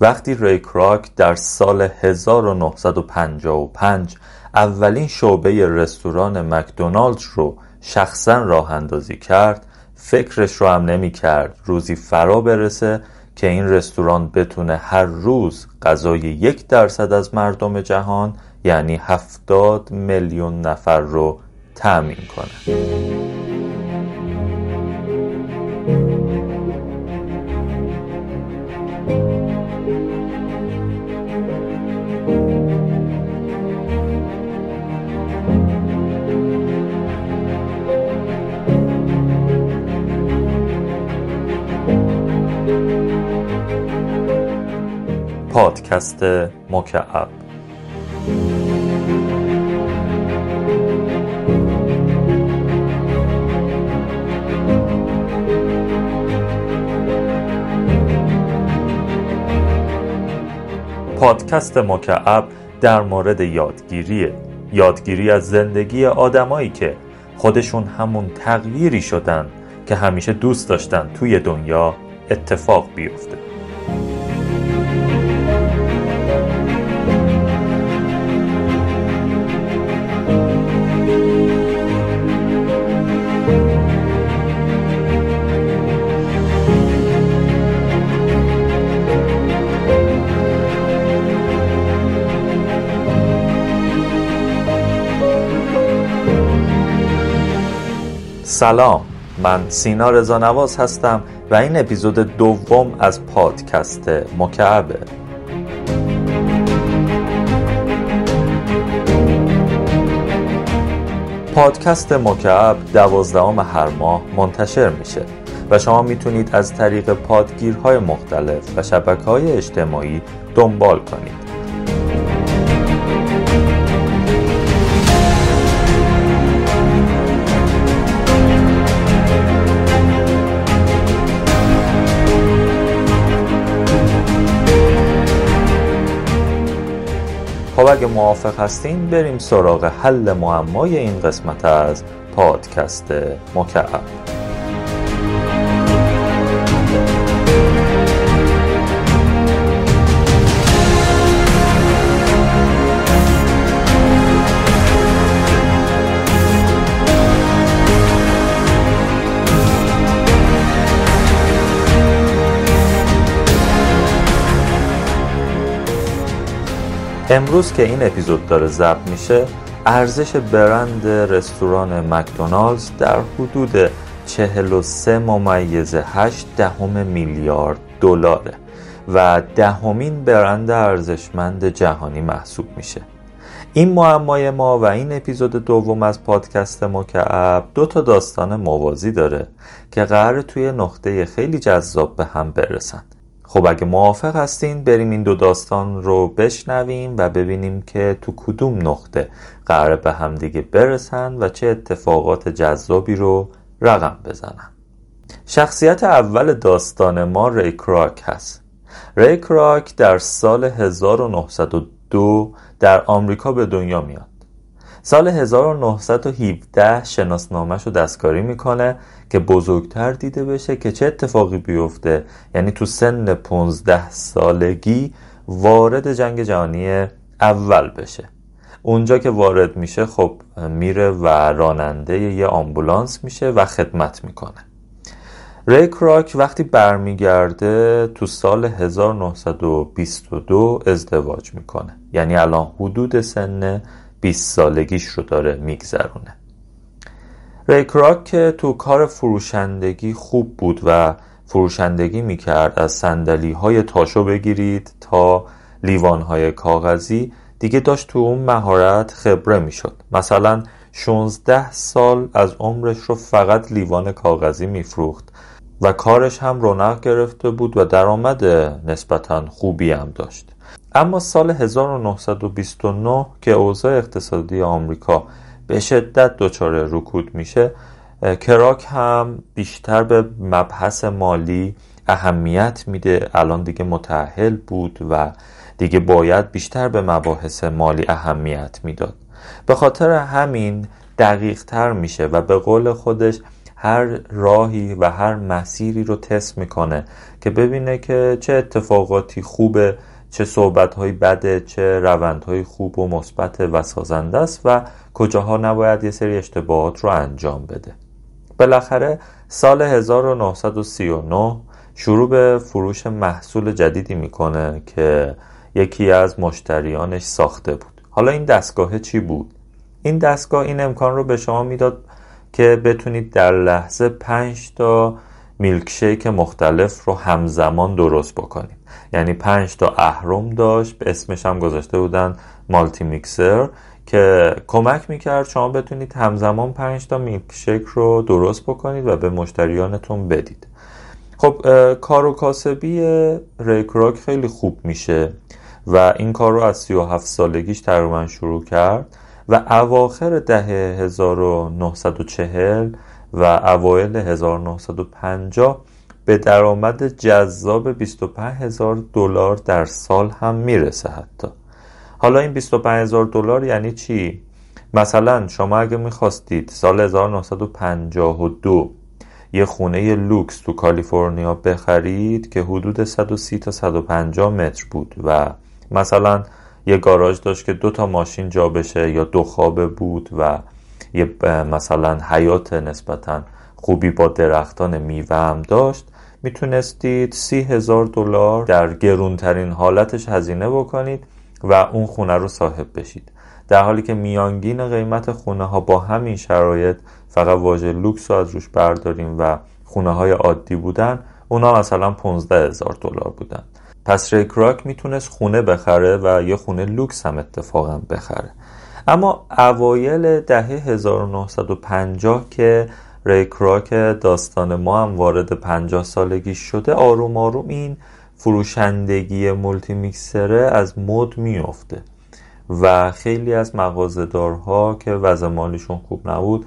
وقتی ری کراک در سال 1955 اولین شعبه رستوران مکدونالد رو شخصا راه اندازی کرد فکرش رو هم نمی کرد. روزی فرا برسه که این رستوران بتونه هر روز غذای یک درصد از مردم جهان یعنی هفتاد میلیون نفر رو تأمین کنه. پادکست مکعب. پادکست مکعب در مورد یادگیریه. یادگیری از زندگی آدمایی که خودشون همون تغییری شدن که همیشه دوست داشتن توی دنیا اتفاق بیفته. سلام من سینا رضانواز هستم و این اپیزود دوم از پادکست مکعبه. پادکست مکعب دوازدهم هر ماه منتشر میشه و شما می‌تونید از طریق پادگیرهای مختلف و شبکه های اجتماعی دنبال کنید. خب اگه موافق هستین بریم سراغ حل معمای این قسمت از پادکست مکعب. امروز که این اپیزود داره ضبط میشه ارزش برند رستوران مکدونالدز در حدود 43 ممیز 8 دهم میلیارد دلاره و دهمین برند ارزشمند جهانی محسوب میشه. این معمای ما و این اپیزود دوم از پادکست مکعب دو تا داستان موازی داره که قرار توی نقطه خیلی جذاب به هم برسند خب اگه موافق هستین بریم این دو داستان رو بشنویم و ببینیم که تو کدوم نقطه قرار به همدیگه برسن و چه اتفاقات جذابی رو رقم بزنن. شخصیت اول داستان ما ری کراک هست. ری کراک در سال 1902 در آمریکا به دنیا میاد. سال 1917 شناسنامهش رو دستکاری می‌کنه که بزرگتر دیده بشه که چه اتفاقی بیفته. یعنی تو سن 15 سالگی وارد جنگ جهانی اول بشه. اونجا که وارد میشه خب میره و راننده یه آمبولانس میشه و خدمت می‌کنه. ری کراک وقتی برمیگرده تو سال 1922 ازدواج می‌کنه. یعنی الان حدود سن 20 سالگیش رو داره میگذرونه. ریکراک که تو کار فروشندگی خوب بود و فروشندگی می‌کرد از سندلی های تاشو بگیرید تا لیوان های کاغذی دیگه داشت تو اون مهارت خبره می‌شد. مثلا 16 سال از عمرش رو فقط لیوان کاغذی میفروخت و کارش هم رونق گرفته بود و درآمد نسبتا خوبی هم داشت. اما سال 1929 که اوضاع اقتصادی آمریکا به شدت دچار رکود میشه کراک هم بیشتر به مبحث مالی اهمیت میده. الان دیگه متعهل بود و دیگه باید بیشتر به مباحث مالی اهمیت می‌داد. به خاطر همین دقیق تر میشه و به قول خودش هر راهی و هر مسیری رو تست می‌کنه که ببینه که چه اتفاقاتی خوبه چه صحبت بده چه روندهای خوب و مثبت و سازنده است و کجاها نباید یه سری اشتباهات رو انجام بده بالاخره سال 1939 شروع به فروش محصول جدیدی می‌کنه که یکی از مشتریانش ساخته بود حالا این دستگاه چی بود؟ این دستگاه این امکان رو به شما می‌داد که بتونید در لحظه 5 تا میلکشیک مختلف رو همزمان درست بکنید یعنی 5 تا اهرم داشت اسمش هم گذاشته بودن مالتی میکسر که کمک می‌کرد شما بتونید همزمان 5 تا میلکشیک رو درست بکنید و به مشتریانتون بدید. خب کار و کاسبی ریکراک خیلی خوب میشه و این کار رو از 37 سالگیش تقریبا شروع کرد و اواخر دهه 1940 و اوایل 1950 به درآمد جذاب 25 هزار دلار در سال هم می‌رسه حتی. حالا این 25 هزار دلار یعنی چی؟ مثلا شما اگه می‌خواستید سال 1952 یه خونه لوکس تو کالیفرنیا بخرید که حدود 130 تا 150 متر بود و مثلا یه گاراژ داشت که دو تا ماشین جا بشه یا دو خوابه بود و یه مثلا حیات نسبتا خوبی با درختان میوه هم داشت می‌تونستید سی هزار دلار در گرونترین حالتش هزینه بکنید و اون خونه رو صاحب بشید. در حالی که میانگین قیمت خونه ها با همین شرایط فقط واژه لوکس رو از روش برداریم و خونه های عادی بودن اونا مثلا 15 هزار دلار بودن. پس ری کراک می‌تونست خونه بخره و یه خونه لوکس هم اتفاقا بخره. اما اوایل دهه 1950 که ری کراک داستان ما هم وارد 50 سالگی شده آروم آروم این فروشندگی مولتی میکسره از مد میفته و خیلی از مغازه‌دارها که وضع مالیشون خوب نبود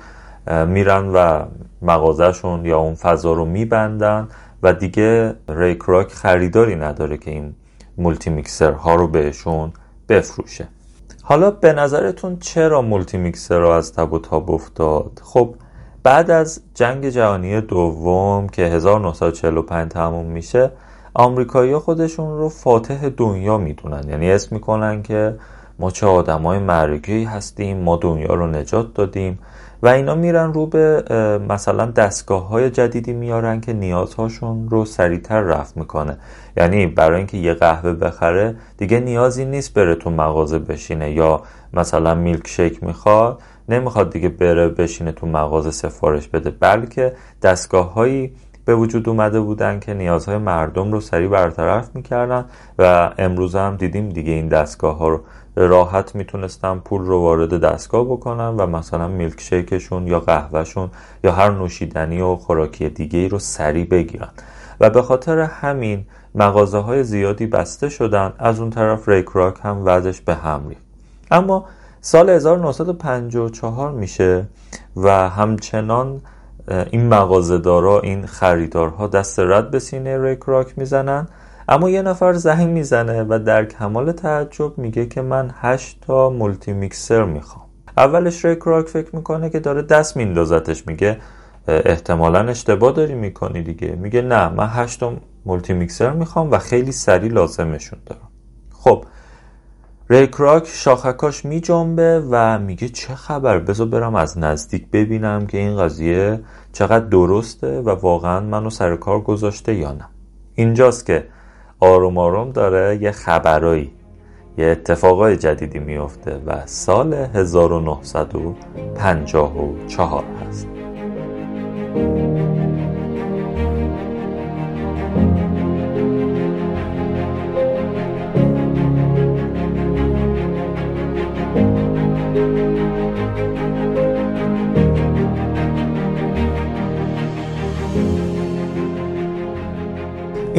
میرن و مغازهشون یا اون فضا رو میبندن و دیگه ری کراک خریداری نداره که این مولتی میکسر ها رو بهشون بفروشه. حالا به نظرتون چرا مولتی میکسر ها از تب و تاب افتاد؟ خب بعد از جنگ جهانی دوم که 1945 تموم میشه آمریکایی خودشون رو فاتح دنیا می‌دونن. یعنی اسم می‌کنن که ما چه آدمای مرگی هستیم ما دنیا رو نجات دادیم. و اینا میرن رو به مثلا دستگاه های جدیدی میارن که نیازهاشون رو سریعتر رفت می‌کنه. یعنی برای اینکه یه قهوه بخره دیگه نیازی نیست بره تو مغازه بشینه یا مثلا میلک شیک می‌خواد نمی‌خواد دیگه بره بشینه تو مغازه سفارش بده. بلکه دستگاه هایی به وجود اومده بودن که نیازهای مردم رو سریع برطرف می‌کردن و امروز هم دیدیم دیگه این دستگاه ها رو راحت می‌تونستن پول رو وارد دستگاه بکنن و مثلا میلک شیکشون یا قهوهشون یا هر نوشیدنی و خوراکی دیگه رو سریع بگیرن. و به خاطر همین مغازه های زیادی بسته شدن از اون طرف ریک راک هم وضعش به هم ریخت. اما سال 1954 میشه و همچنان این مغازه‌دارا این خریدارها دست رد به سینه ری کراک می‌زنن اما یه نفر زنگ می‌زنه و در کمال تعجب میگه که من هشت تا مولتی میکسر می‌خوام. اولش ری کراک فکر می‌کنه که داره دست میندازتش میگه احتمالا اشتباه داری می‌کنی دیگه. میگه نه من هشت تا مولتی میکسر می‌خوام و خیلی سریع لازمشون دارم. خب ریکراک شاخکاش میجنبه و میگه چه خبر؟ بذار برم از نزدیک ببینم که این قضیه چقدر درسته و واقعا منو سر کار گذاشته یا نه. اینجاست که آروم آروم داره یه خبرایی یه اتفاقای جدیدی میفته و سال 1954 هست.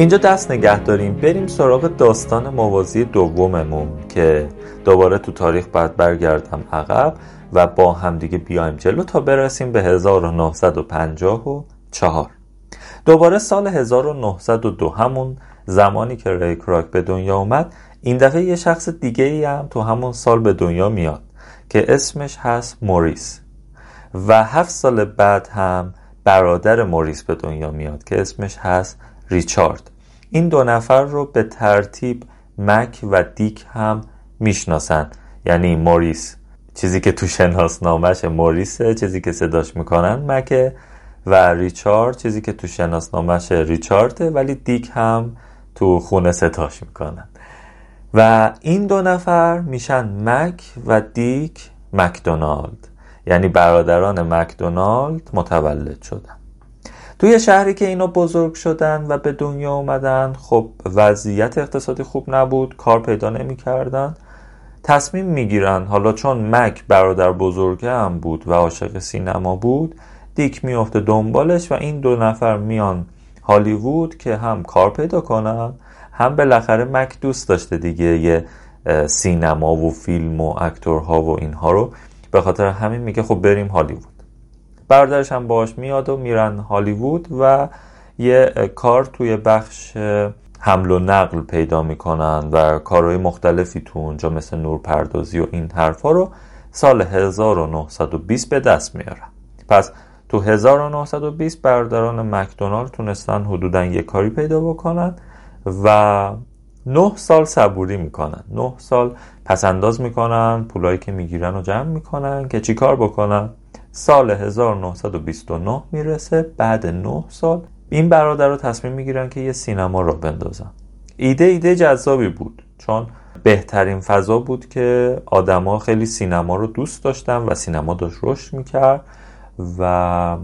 اینجا دست نگه داریم. بریم سراغ داستان موازی دوممون که دوباره تو تاریخ بعد برگردم عقب و با همدیگه بیایم جلو تا برسیم به 1954 دوباره سال 1902 همون زمانی که ریک راک به دنیا اومد این دفعه یه شخص دیگه ای هم تو همون سال به دنیا میاد که اسمش هست موریس. و هفت سال بعد هم برادر موریس به دنیا میاد که اسمش هست ریچارد. این دو نفر رو به ترتیب مک و دیک هم می‌شناسن. یعنی موریس چیزی که تو شناسنامهش موریسه چیزی که صداش می‌کنن مکه و ریچارد چیزی که تو شناسنامهش ریچارده ولی دیک هم تو خونه ستاش می‌کنن. و این دو نفر میشن مک و دیک مکدونالد. یعنی برادران مکدونالد متولد شدن. توی شهری که اینا بزرگ شدن و به دنیا اومدن خب وضعیت اقتصادی خوب نبود کار پیدا نمی‌کردن تصمیم می‌گیرن. حالا چون مک برادر بزرگه هم بود و عاشق سینما بود دیک میفته دنبالش و این دو نفر میان هالیوود که هم کار پیدا کنن هم بالاخره مک دوست داشته دیگه یه سینما و فیلم و اکتورها و اینها رو. به خاطر همین میگه خب بریم هالیوود. برادرش هم باش میاد و میرن هالیوود و یه کار توی بخش حمل و نقل پیدا می‌کنن و کارهای مختلفی تو اونجا مثل نورپردازی و این حرفا رو سال 1920 به دست میارن. پس تو 1920 برادران مکدونالد تونستن حدودا یه کاری پیدا بکنن و نه سال صبوری می‌کنن. نه سال پسنداز می‌کنن پولایی که می‌گیرن و جمع می‌کنن که چی کار بکنن؟ سال 1929 می‌رسه بعد نه سال این برادر رو تصمیم می‌گیرن که یه سینما رو بندازن. ایده ایده جذابی بود چون بهترین فضا بود که آدما خیلی سینما رو دوست داشتن و سینما داشت رشد می‌کرد و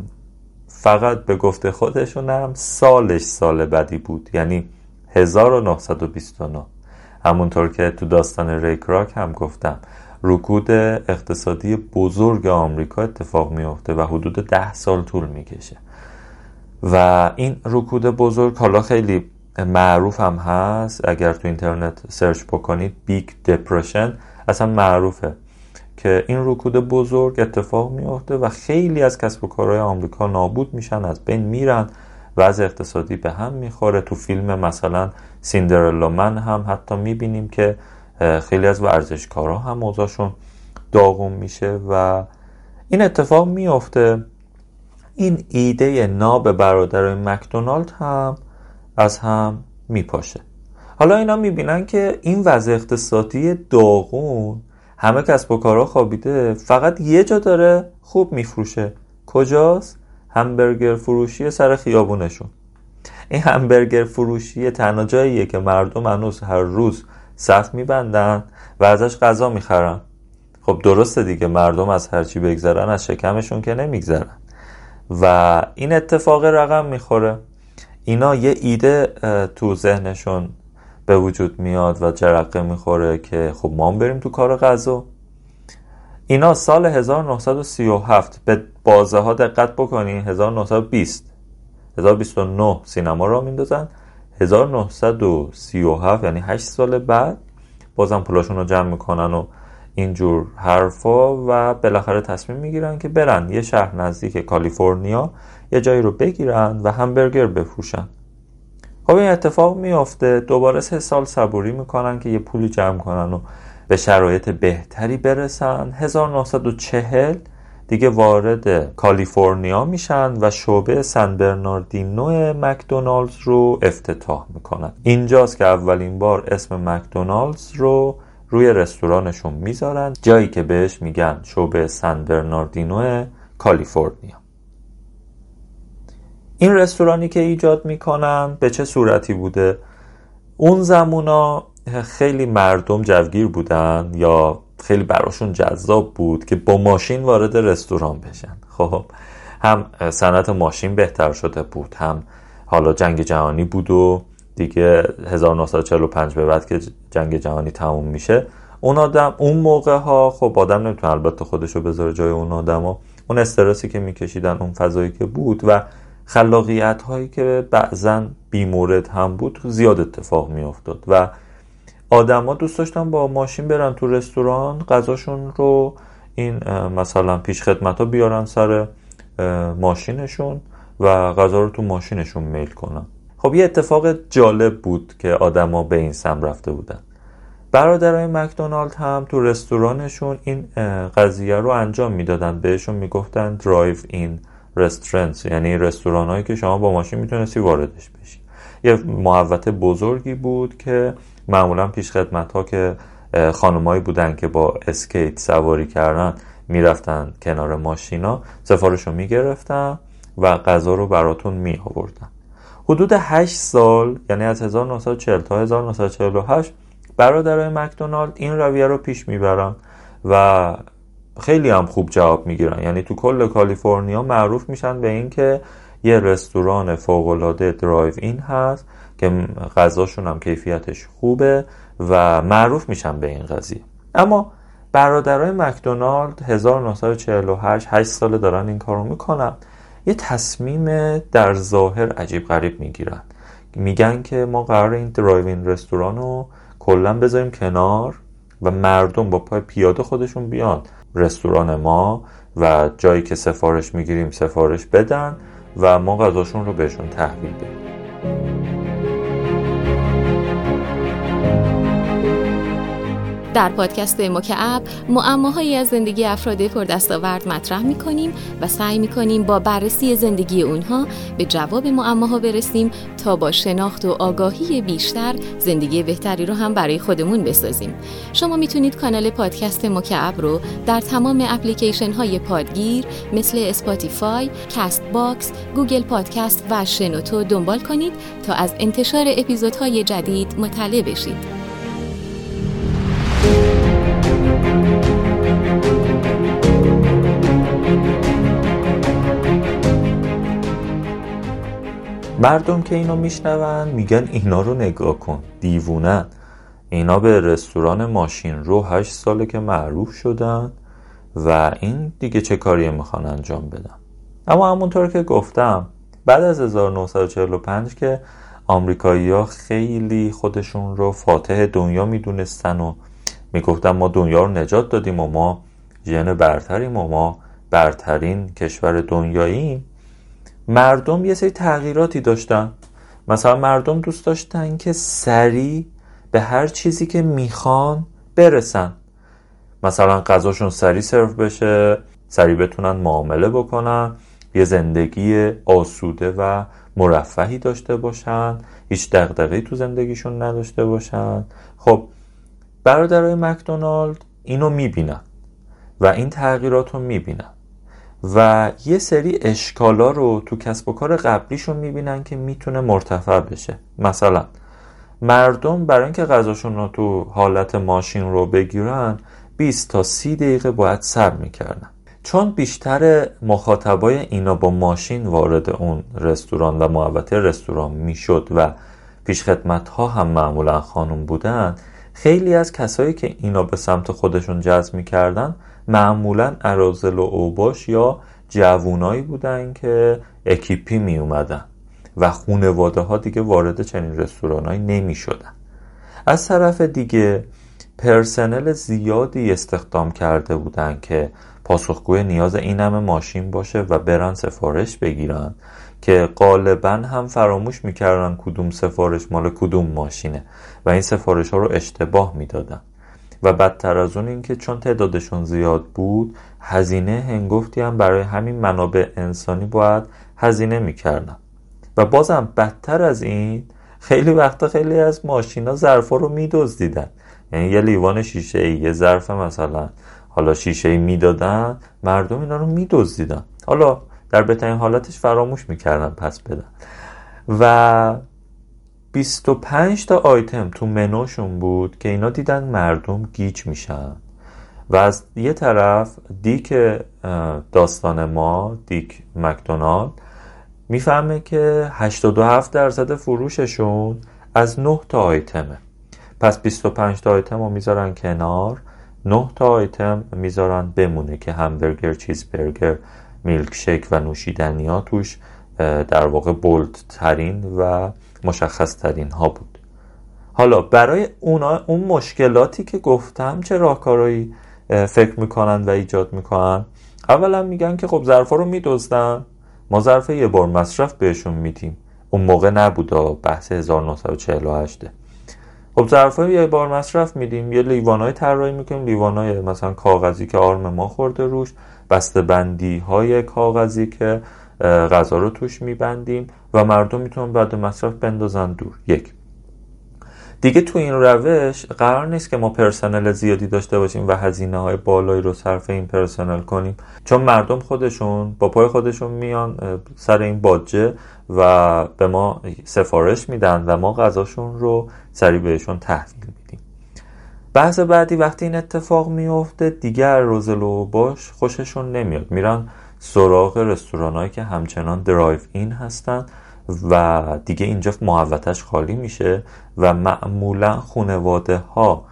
فقط به گفته خودشونم سالش سال بدی بود یعنی 1929 همونطور که تو داستان ری کراک هم گفتم رکود اقتصادی بزرگ آمریکا اتفاق میفته و حدود ده سال طول می‌کشه. و این رکود بزرگ حالا خیلی معروف هم هست. اگر تو اینترنت search بکنید Big Depression اصلا معروفه که این رکود بزرگ اتفاق میفته و خیلی از کسب و کارهای آمریکا نابود میشن از بین میرن وضع اقتصادی به هم می‌خوره. تو فیلم مثلا سیندرلا من هم حتی می‌بینیم که خیلی از ورزشکارا هم موضوعشون داغون میشه و این اتفاق میفته این ایده ناب برادرای مکدونالد هم از هم میپاشه. حالا اینا می‌بینن که این وضع اقتصادی داغون همه کسب و کارها خوابیده فقط یه جا داره خوب میفروشه. کجاست؟ همبرگر فروشی سر خیابونشون. این همبرگر فروشی تنها جاییه که مردم هنوز هر روز صف میبندن و ازش غذا می‌خرن. خب درسته دیگه مردم از هرچی بگذرن از شکمشون که نمیگذرن. و این اتفاق رقم می‌خوره. اینا یه ایده تو ذهنشون به وجود میاد و جرقه می‌خوره که خب ما بریم تو کار غذا. اینا سال 1937 به بازه ها دقت بکنین 1920 1929 سینما را میندازن. 1937 یعنی 8 سال بعد بازم پولاشون رو جمع می‌کنن و اینجور حرفا و بالاخره تصمیم می‌گیرن که برن یه شهر نزدیک کالیفرنیا یه جایی رو بگیرن و همبرگر بفروشن. خب این اتفاق میافته دوباره سه سال صبوری می‌کنن که یه پولی جمع کنن و به شرایط بهتری برسن. 1940 دیگه وارد کالیفرنیا میشن و شعبه سن برناردینو مکدونالدز رو افتتاح می‌کنن. اینجاست که اولین بار اسم مکدونالدز رو روی رستورانشون می‌ذارن جایی که بهش میگن شعبه سن برناردینو کالیفرنیا. این رستورانی که ایجاد می‌کنن به چه صورتی بوده؟ اون زمونا خیلی مردم جوگیر بودن یا خیلی براشون جذاب بود که با ماشین وارد رستوران بشن. خب هم صنعت ماشین بهتر شده بود هم حالا جنگ جهانی بود و دیگه 1945 به بعد که جنگ جهانی تموم میشه اون آدم اون موقع ها خب آدم نمی‌تونه البته خودش رو بذاره جای اون آدم ها. اون استرسی که میکشیدن اون فضایی که بود و خلاقیت هایی که بعضا بیمورد هم بود زیاد اتفاق میافتاد و آدما دوست داشتن با ماشین برن تو رستوران غذاشون رو این مثلا پیش خدمت ها بیارن سر ماشینشون و غذا رو تو ماشینشون میل کنن. خب یه اتفاق جالب بود که آدما به این سم رفته بودن. برادرای مکدونالد هم تو رستورانشون این قضیه رو انجام می‌دادن. بهشون می‌گفتن drive-in restaurants یعنی رستوران هایی که شما با ماشین می‌تونستی واردش بشی. یه محوطه بزرگی بود که معمولا پیش خدمت ها که خانمایی بودن که با اسکیت سواری کردن می‌رفتن کنار ماشینا سفارش رو می‌گرفتن و غذا رو براتون می آوردن حدود 8 سال یعنی از 1940 تا 1948 برادرای مکدونالد این رویه رو پیش می‌برن و خیلی هم خوب جواب می‌گیرن. یعنی تو کل کالیفرنیا معروف میشن به اینکه یه رستوران فوقالعاده درایو این هست که غذاشون هم کیفیتش خوبه و معروف میشن به این قضیه. اما برادرای مکدونالد 1948 8 ساله دارن این کارو می‌کنن. یه تصمیم در ظاهر عجیب غریب می‌گیرن. میگن که ما قرار این درایوین رستوران رو کلا بذاریم کنار و مردم با پای پیاده خودشون بیان. رستوران ما و جایی که سفارش می‌گیریم سفارش بدن و ما غذاشون رو بهشون تحویل بدیم. در پادکست مکعب معماهایی از زندگی افراد پردستاورد مطرح می کنیم و سعی می کنیم با بررسی زندگی اونها به جواب معماها برسیم تا با شناخت و آگاهی بیشتر زندگی بهتری رو هم برای خودمون بسازیم. شما می‌تونید کانال پادکست مکعب رو در تمام اپلیکیشن های پادگیر مثل اسپاتیفای، کست باکس، گوگل پادکست و شنوتو دنبال کنید تا از انتشار اپیزودهای جدید مطلع بشید. مردم که اینو میشنون میگن اینا رو نگاه کن. دیوونن. اینا به رستوران ماشین رو هشت ساله که معروف شدن و این دیگه چه کاری می‌خوان انجام بدن. اما همونطور که گفتم بعد از 1945 که آمریکایی ها خیلی خودشون رو فاتح دنیا می‌دونستن و می‌گفتن ما دنیا رو نجات دادیم و ما ژن برتریم و ما برترین کشور دنیاییم مردم یه سری تغییراتی داشتن. مثلا مردم دوست داشتن که سریع به هر چیزی که می‌خوان برسن. مثلا غذاشون سریع سرو بشه سریع بتونن معامله بکنن یه زندگی آسوده و مرفهی داشته باشن هیچ دغدغه‌ای تو زندگیشون نداشته باشن. خب برادرای مکدونالد اینو می‌بینن و این تغییرات رو می‌بینن. و یه سری اشکالا رو تو کسب و کار قبلیشون می‌بینن که می‌تونه مرتفع بشه. مثلا مردم برای اینکه غذاشون رو تو حالت ماشین رو بگیرن 20 تا 30 دقیقه باید سر می‌کردن. چون بیشتر مخاطبای اینا با ماشین وارد اون رستوران و محوطه رستوران می‌شد و پیشخدمت ها هم معمولا خانم بودن خیلی از کسایی که اینا به سمت خودشون جذب می‌کردن معمولا ارازل و اوباش یا جوونایی بودن که اکیپی می اومدن و خونواده ها دیگه وارد چنین رستورانهایی نمی شدن. از طرف دیگه پرسنل زیادی استخدام کرده بودن که پاسخگوی نیاز این همه ماشین باشه و برن سفارش بگیرن که غالبا هم فراموش می‌کردن کدوم سفارش مال کدوم ماشینه و این سفارش ها رو اشتباه می‌دادن. و بدتر از اون اینکه چون تعدادشون زیاد بود هزینه هنگفتی هم برای همین منابع انسانی باید هزینه می‌کردن. و بازم بدتر از این خیلی وقتا خیلی از ماشینا ظرفا رو میدزدیدن. یعنی یه لیوان شیشه ای یه ظرف مثلا حالا شیشه ای می‌دادن مردم اینا رو میدزدیدن. حالا در بهترین حالتش فراموش می‌کردن پس بدن. و 25 تا آیتم تو منوشون بود که اینا دیدن مردم گیج میشن. و از یه طرف دیک داستان ما دیک مکدونالد می‌فهمه که 87 درصد فروششون از 9 تا آیتمه. پس 25 تا آیتم رو می‌ذارن کنار 9 تا آیتم می‌ذارن بمونه که همبرگر چیزبرگر میلکشک و نوشیدنی ها توش در واقع بولد ترین و مشخص ترین ها بود. حالا برای اونا اون مشکلاتی که گفتم چه راهکارهایی فکر می‌کنن و ایجاد می‌کنن؟ اولا میگن که خب ظرفا رو میدزدن. ما ظرف یه بار مصرف بهشون میدیم. اون موقع نبود بحث 1948 خب ظرفا یه بار مصرف میدیم. یه لیوانای طراحی می‌کنیم. لیوانای مثلا کاغذی که آرم ما خورده روش. بسته بندی های کاغذی که غذا رو توش میبندیم و مردم می‌تونن بعد مصرف بندازن دور. یک. دیگه تو این روش قرار نیست که ما پرسنل زیادی داشته باشیم و هزینه های بالایی رو صرف این پرسنل کنیم. چون مردم خودشون با پای خودشون میان سر این باجه و به ما سفارش میدن و ما غذاشون رو سریع بهشون تحویل میدیم. بحث بعدی وقتی این اتفاق میفته دیگر روزلو باش خوششون نمیاد. میرن سراغ رستوران که همچنان درایو این هستن و دیگه اینجا محوتش خالی میشه و معمولا خونواده ها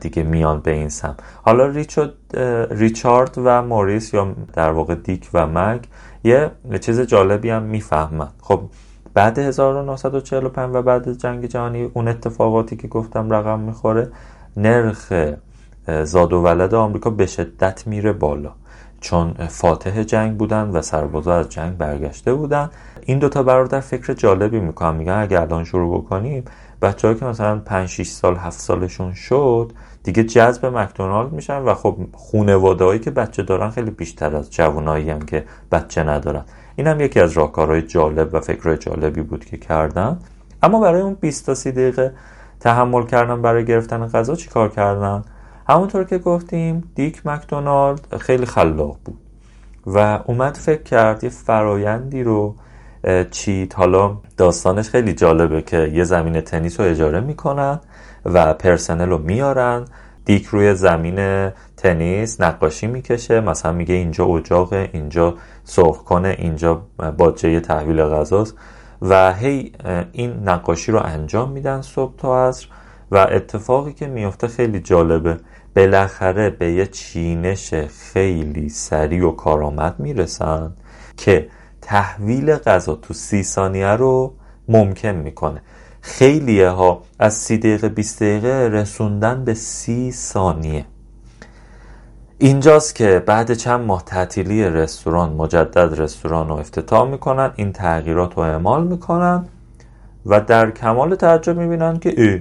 دیگه میان به این سم حالا ریچارد و موریس یا در واقع دیک و مگ یه چیز جالبی هم می‌فهمن. خب بعد 1945 و بعد جنگ جهانی اون اتفاقاتی که گفتم رقم می‌خوره نرخ زاد و ولد آمریکا به شدت میره بالا. چون فاتح جنگ بودن و سربازا از جنگ برگشته بودن. این دوتا برادر فکر جالبی می‌کنن. میگن اگه الان شروع بکنیم بچه که مثلا 5 6 سال 7 سالشون شد دیگه جذب مکدونالد میشن و خب خونواده که بچه دارن خیلی بیشتر از جوانایی هم که بچه ندارن. این هم یکی از راهکارهای جالب و فکرهای جالبی بود که کردن. اما برای اون 20 تا 30 دقیقه تحمل کردن برای گرفتن غذا چیکار کردن؟ همونطور که گفتیم دیک مکدونالد خیلی خلاق بود و اومد فکر کرد یه فرایندی رو چیت حالا داستانش خیلی جالبه که یه زمین تنیس رو اجاره می‌کنن و پرسنل رو میارن. دیک روی زمین تنیس نقاشی می‌کشه مثلا میگه اینجا اجاق اینجا سرخ کنه اینجا باجه تحویل غذاست و هی این نقاشی رو انجام میدن صبح تا عصر. و اتفاقی که میفته خیلی جالبه. بالاخره به یه چینش خیلی سریع و کارآمد می‌رسن که تحویل غذا تو سی ثانیه رو ممکن می‌کنه. خیلیه ها از سی دقیقه 20 دقیقه رسوندن به سی ثانیه. اینجاست که بعد چند ماه تعطیلی رستوران مجدد رستوران رو افتتاح می‌کنن این تغییرات رو اعمال می‌کنن و در کمال تعجب می‌بینن که ای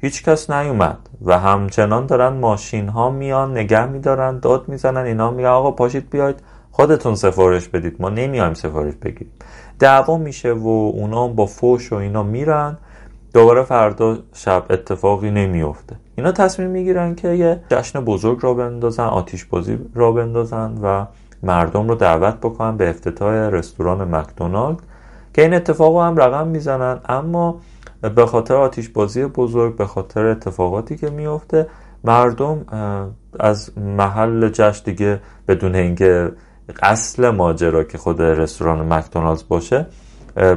هیچ کس نیومد و همچنان دارن ماشین ها میان نگه میدارن داد می‌زنن اینا میگن آقا پاشید بیاید خودتون سفارش بدید. ما نمیایم سفارش بگیریم. دعوا میشه و اونا با فوش و اینا میرن. دوباره فردا شب اتفاقی نمیفته اینا تصمیم می‌گیرن که یه جشن بزرگ را بندازن آتیش بازی را بندازن و مردم رو دعوت بکنن به افتتاح رستوران مکدونالد که این اتفاق هم رقم می‌زنن. اما به خاطر آتیش بازی بزرگ به خاطر اتفاقاتی که میفته مردم از محل جشن دیگه بدون اینکه اصل ماجرا که خود رستوران مکدونالدز باشه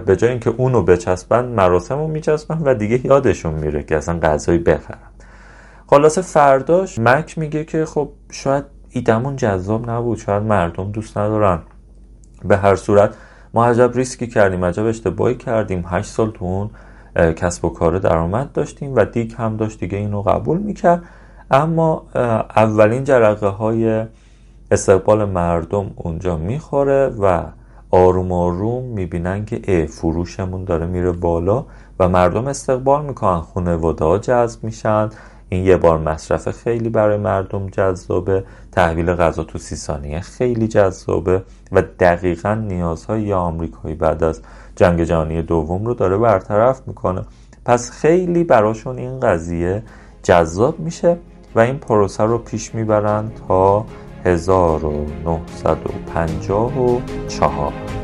به جای اینکه اونو بچسبن مراسم رو میچسبن و دیگه یادشون میره که اصلا غذایی بخرن. خلاصه فرداش مک میگه که خب شاید ایدمون جذاب نبود شاید مردم دوست ندارن. به هر صورت ما عجب ریسکی کردیم عجب اشتباهی کردیم. هشت سال تو اون کسب و کار درآمد داشتیم و دیگ هم داشت دیگه اینو قبول می‌کرد. اما اولین جرقه های استقبال مردم اونجا می‌خوره و آروم آروم می‌بینن که ای فروشمون داره میره بالا و مردم استقبال می‌کنن. خانواده ها جذب میشن. این یه بار مصرف خیلی برای مردم جذابه. تحویل غذا تو سی ثانیه خیلی جذابه و دقیقا نیازهای آمریکایی بعد از جنگ جهانی دوم رو داره برطرف می‌کنه. پس خیلی براشون این قضیه جذاب میشه و این پروسه رو پیش می‌برن تا 1954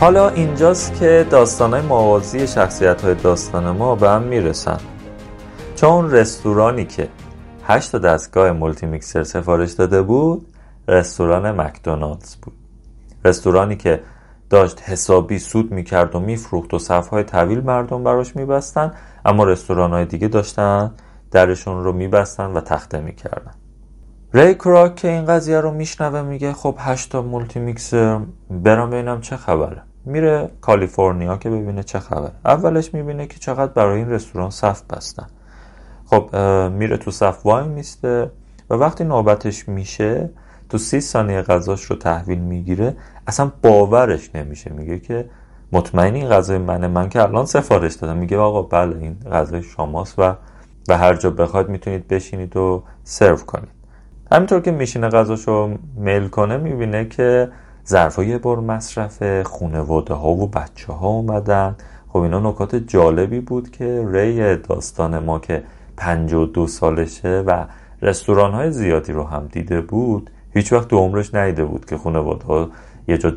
حالا اینجاست که داستانهای موازی شخصیت های داستان ما به هم می‌رسن. چون رستورانی که 8 دستگاه مولتی میکسر سفارش داده بود رستوران مکدونالدز بود. رستورانی که داشت حسابی سود می‌کرد و میفروخت و صفهای طویل مردم براش میبستن اما رستوران های دیگه داشتن درشون رو میبستن و تخته می‌کردن. ری کراک که این قضیه رو میشنوه میگه خب هشتا مولتی میکسر برام ببینم چه خبره. میره کالیفرنیا که ببینه چه خبر. اولش می‌بینه که چقدر برای این رستوران صف بستن. خب میره تو صف وای میسته و وقتی نوبتش میشه تو سی ثانیه غذاش رو تحویل می‌گیره. اصلا باورش نمیشه. میگه که مطمئن این غذای منه. من که الان سفارش دادم. میگه آقا بله این غذای شماست و به هر جا بخواید می‌تونید بشینید و سرو کنید. همینطور که میشینه غذاشو میل کنه می‌بینه که ظرفای بر مصرف خونواده ها و بچه ها اومدن. خب اینا نکات جالبی بود که ری داستان ما که 52 سالشه و رستوران های زیادی رو هم دیده بود هیچ وقت تو عمرش نیده بود که خانواده ها یه جا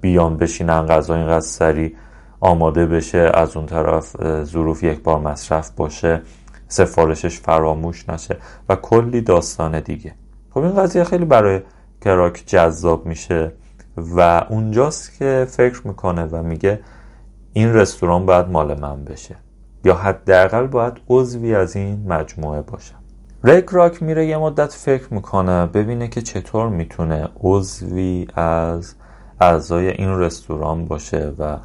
بیان بشینن غذا اینقدر سری آماده بشه از اون طرف ظروف یک بار مصرف باشه سفارشش فراموش نشه و کلی داستان دیگه. خب این قضیه خیلی برای کراک جذاب میشه. و اونجاست که فکر می‌کنه و میگه این رستوران باید مال من بشه. یا حداقل باید عضوی از این مجموعه باشم. ریک راک میره یه مدت فکر می‌کنه ببینه که چطور می‌تونه عضوی از اعضای این رستوران باشه و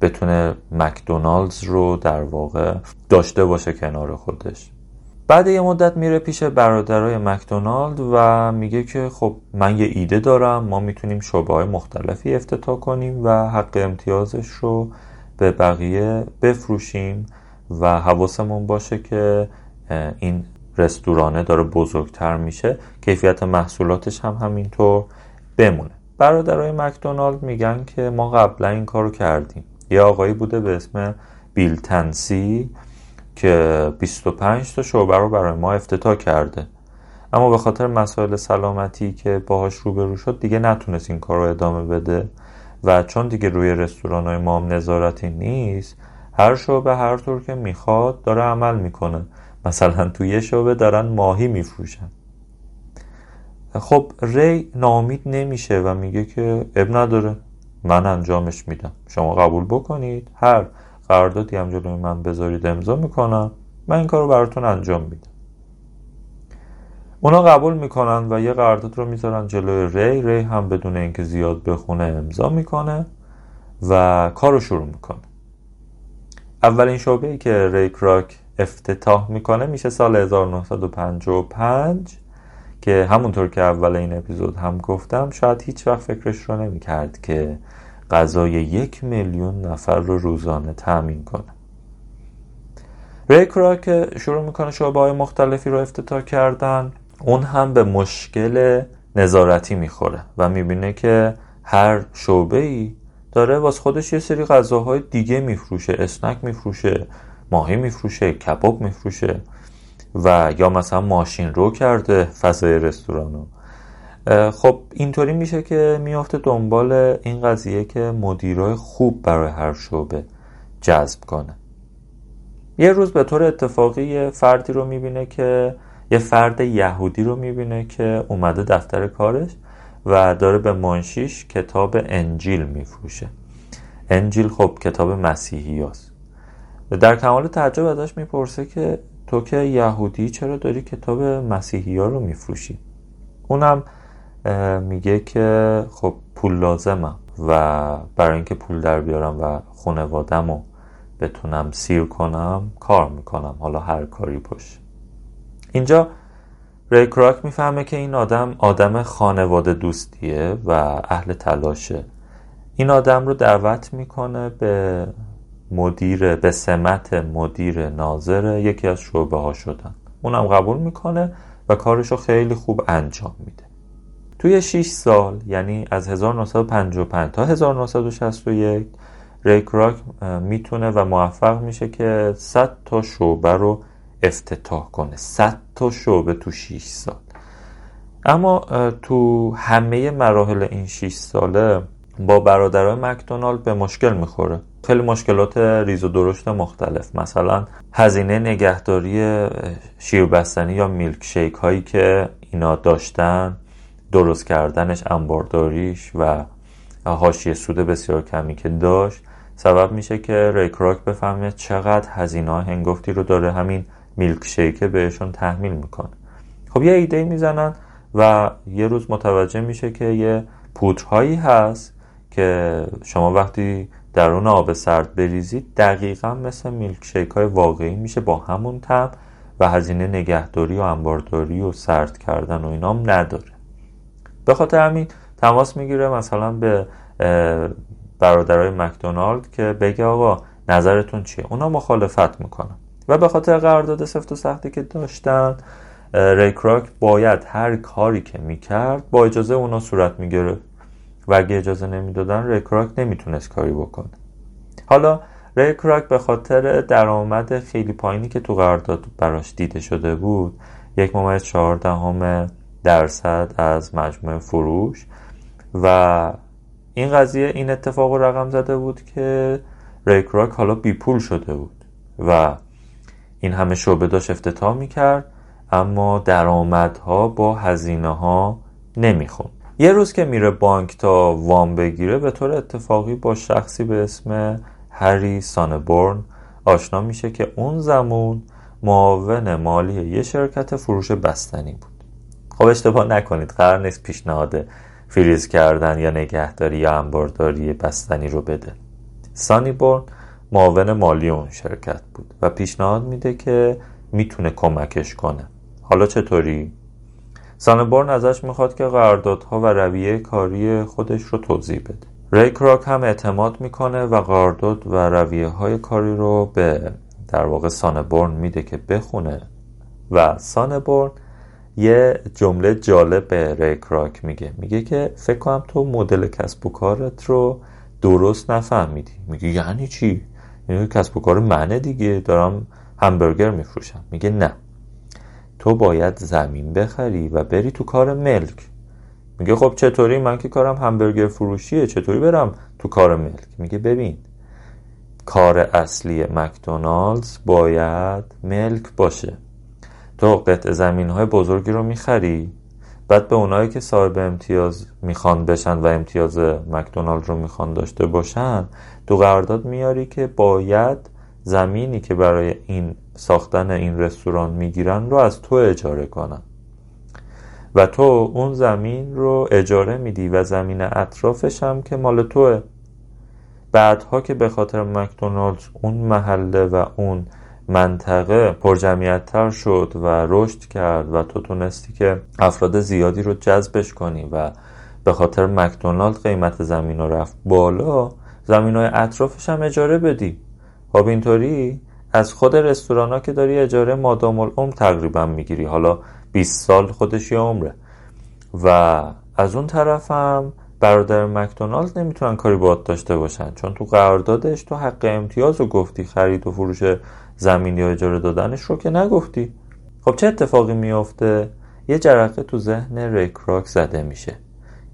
بتونه مکدونالدز رو در واقع داشته باشه کنار خودش. بعد یه مدت میره پیش برادرای مکدونالد و میگه که خب من یه ایده دارم ما می‌تونیم شعبه های مختلفی افتتاح کنیم و حق امتیازش رو به بقیه بفروشیم و حواسمون باشه که این رستورانه داره بزرگتر میشه کیفیت محصولاتش هم همینطور بمونه. برادرای مکدونالد میگن که ما قبلا این کارو کردیم. یه آقایی بوده به اسم بیل تنسی. که 25 تا شعبه رو برای ما افتتاح کرده. اما به خاطر مسائل سلامتی که باهاش روبرو شد دیگه نتونست این کار رو ادامه بده. و چون دیگه روی رستوران های ما هم نظارتی نیست هر شعبه هر طور که می‌خواد داره عمل می‌کنه. مثلا توی یه شعبه دارن ماهی میفروشن. خب ری نامید نمیشه و میگه که اب نداره. من انجامش میدم. شما قبول بکنید. هر قراردادی هم جلوی من بذارید امضا می‌کنم من این کار رو براتون انجام میدم. اونا قبول می‌کنن و یه قرارداد رو می‌ذارن جلوی ری ری هم بدون اینکه زیاد بخونه امضا می‌کنه و کار رو شروع می‌کنه. اولین شعبه ای که ری کراک افتتاح می‌کنه میشه سال 1955 که همونطور که اول این اپیزود هم گفتم شاید هیچ وقت فکرش رو نمی‌کرد که غذای یک میلیون نفر رو روزانه تأمین کنه. ریکرا که شروع می‌کنه شعبه های مختلفی رو افتتاح کردن اون هم به مشکل نظارتی می‌خوره و می‌بینه که هر شعبه ای داره واس خودش یه سری غذاهای دیگه میفروشه اسنک میفروشه ماهی میفروشه کباب میفروشه و یا مثلا ماشین رو کرده فضای رستورانو. خب اینطوری میشه که میافته دنبال این قضیه که مدیرای خوب برای هر شعبه جذب کنه. یه روز به طور اتفاقی یه فردی رو می‌بینه که یه فرد یهودی رو می‌بینه که اومده دفتر کارش و داره به منشیش کتاب انجیل میفروشه. انجیل خب کتاب مسیحی هست. در کمال تعجب ازش می‌پرسه که تو که یهودی چرا داری کتاب مسیحی ها رو میفروشی؟ اونم میگه که خب پول لازمم و برای اینکه پول در بیارم و خانوادم رو بتونم سیر کنم کار می‌کنم حالا هر کاری باشه اینجا ری کراک می‌فهمه که این آدم آدم خانواده دوستیه و اهل تلاشه. این آدم رو دعوت می‌کنه به مدیر به سمت مدیر ناظر یکی از شعبه ها شدن. اونم قبول می‌کنه و کارشو خیلی خوب انجام میده. توی 6 سال یعنی از 1955 تا 1961 ریک راک می‌تونه و موفق میشه که 100 تا شعبه رو افتتاح کنه. 100 تا شعبه تو 6 سال. اما تو همه مراحل این 6 ساله با برادرای مکدونالد به مشکل می‌خوره. خیلی مشکلات ریز و درشت مختلف. مثلا هزینه نگهداری شیربستنی یا میلک شیک هایی که اینا داشتن درست کردنش انبارداریش و حاشیه سود بسیار کمی که داشت سبب میشه که ریکراک بفهمه چقدر هزینه هنگفتی رو داره همین میلک شیکه بهشون تحمیل می‌کنه. خب یه ایده می‌زنن و یه روز متوجه میشه که یه پودرهایی هست که شما وقتی در اون آب سرد بریزید دقیقا مثل میلک شیک های واقعی میشه با همون تب و هزینه نگهداری و انبارداری و سرد کردن و اینام نداره. به خاطر همین تماس می‌گیره مثلا به برادرای مکدونالد که بگه آقا نظرتون چیه؟ اونا مخالفت می‌کنن. و به خاطر قرارداد سفت و سختی که داشتن ری کراک باید هر کاری که می‌کرد با اجازه اونا صورت می‌گرفت. و اگه اجازه نمی‌دادن ری کراک نمی‌تونست کاری بکنه. حالا ری کراک به خاطر درآمد خیلی پایینی که تو قرارداد براش دیده شده بود یک ممیز چهاردهم درصد از مجموع فروش. و این قضیه این اتفاق رقم زده بود که ریکراک حالا بیپول شده بود و این همه شعبه داشت افتتاح می‌کرد اما درآمدها با هزینه ها نمیخون یه روز که میره بانک تا وام بگیره به طور اتفاقی با شخصی به اسم هری سانبورن آشنا میشه که اون زمان معاون مالی یه شرکت فروش بستنی بود. خب اشتباه نکنید. قرار نیست پیشنهاد فریز کردن یا نگهداری یا انبارداری بستنی رو بده. سانیبورن معاون مالی اون شرکت بود و پیشنهاد میده که می‌تونه کمکش کنه. حالا چطوری؟ سانبورن ازش می‌خواد که قراردادها و رویه کاری خودش رو توضیح بده. ریک راک هم اعتماد می‌کنه و قرارداد و رویه های کاری رو به در واقع سانبورن میده که بخونه. و سانبورن یه جمله جالب به ریک راک میگه. میگه که فکر کنم تو مدل کسب و کارت رو درست نفهمیدی. میگه یعنی چی؟ یعنی کسب و کار منه دیگه دارم همبرگر میفروشم. میگه نه. تو باید زمین بخری و بری تو کار ملک. میگه خب چطوری؟ من که کارم همبرگر فروشیه چطوری برم تو کار ملک؟ میگه ببین کار اصلی مکدونالدز باید ملک باشه. تو قطع زمین های بزرگی رو می‌خری. بعد به اونایی که صاحب امتیاز می‌خوان بشن و امتیاز مکدونالد رو می‌خوان داشته باشن تو قرارداد میاری که باید زمینی که برای این ساختن این رستوران می‌گیرن رو از تو اجاره کنن. و تو اون زمین رو اجاره میدی و زمین اطرافش هم که مال توه. بعدها که به خاطر مکدونالدز اون محله و اون منطقه پرجمعیت تر شد و رشد کرد و تو تونستی که افراد زیادی رو جذبش کنی و به خاطر مکدونالد قیمت زمین رو رفت بالا زمین های اطرافش هم اجاره بدی. خب اینطوری از خود رستوران ها که داری اجاره مادام العمر تقریبا می‌گیری. حالا 20 سال خودش یه عمره. و از اون طرف هم برادر مکدونالد نمی‌تونن کاری باید داشته باشن. چون تو قراردادش تو حق امتیاز رو گفتی خرید و فروش زمین یا اجاره دادنش رو که نگفتی. خب چه اتفاقی میافته؟ یه جرقه تو ذهن ریکراک زده میشه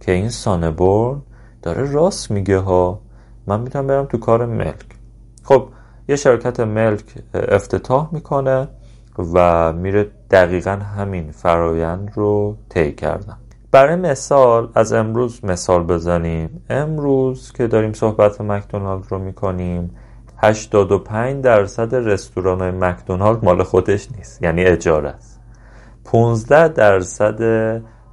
که این سانبورن داره راست میگه ها. من می‌تونم برم تو کار ملک. خب یه شرکت ملک افتتاح می‌کنه و میره دقیقا همین فرایند رو طی کردن. برای مثال از امروز مثال بزنیم. امروز که داریم صحبت مکدونالد رو می‌کنیم 85 درصد رستوران های مکدونالد مال خودش نیست یعنی اجاره است. 15 درصد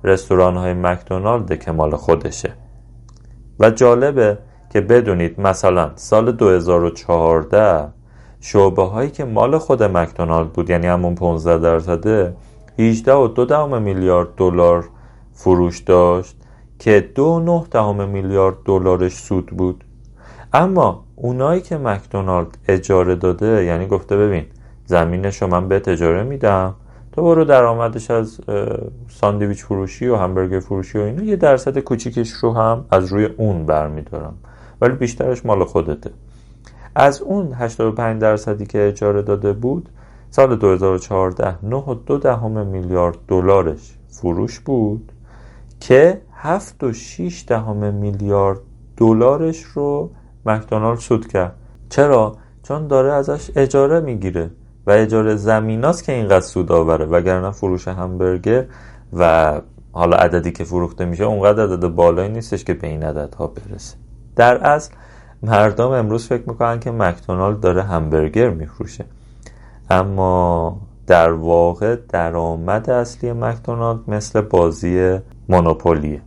رستوران های مکدونالد که مال خودشه. و جالبه که بدونید مثلا سال 2014 شعبه هایی که مال خود مکدونالد بود یعنی همون 15 درصده 18 و دو دهم میلیارد دلار فروش داشت که دو نه دهم میلیارد دلارش سود بود. اما اونایی که مکدونالد اجاره داده یعنی گفته ببین زمینش رو من بهت اجاره میدم تو برو درآمدش از ساندویچ فروشی و همبرگر فروشی و اینا یه درصد کوچیکش رو هم از روی اون برمیدارم ولی بیشترش مال خودته. از اون 85 درصدی که اجاره داده بود سال 2014 9.2 دهم میلیارد دلارش فروش بود که 7.6 دهم میلیارد دلارش رو مکدونالد سود کرد. چرا؟ چون داره ازش اجاره می‌گیره و اجاره زمیناست که اینقدر سود آوره. وگرنه فروش همبرگر و حالا عددی که فروخته میشه اونقدر عدد بالایی نیستش که به این عددها برسه. در اصل مردم امروز فکر می‌کنن که مکدونالد داره همبرگر میفروشه. اما در واقع درآمد اصلی مکدونالد مثل بازی مونوپولیه.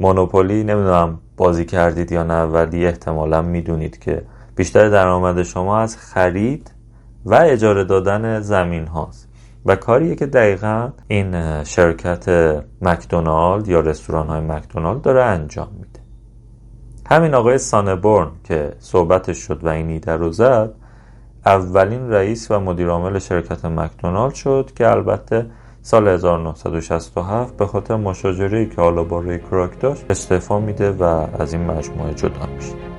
مونوپولی نمی‌دونم بازی کردید یا نه ولی احتمالا می‌دونید که بیشتر درآمد شما از خرید و اجاره دادن زمین هاست. و کاریه که دقیقا این شرکت مکدونالد یا رستوران های مکدونالد داره انجام میده. همین آقای سانبورن که صحبتش شد و این ایده رو زد اولین رئیس و مدیرعامل شرکت مکدونالد شد که البته سال 1967 به خاطر مشاجره که حالا با ری داشت استعفا میده و از این مجموعه جدا میشه.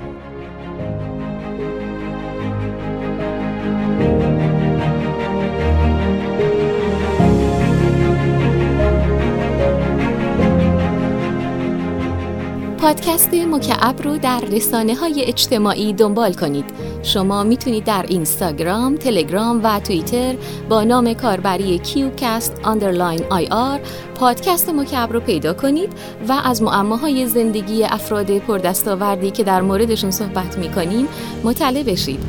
پادکست مکعب رو در رسانه های اجتماعی دنبال کنید. شما می‌تونید در اینستاگرام، تلگرام و توییتر با نام کاربری CubeCast underline IR پادکست مکعب رو پیدا کنید و از معماهای زندگی افراد پردستاوردی که در موردشون صحبت می‌کنیم مطلع بشید.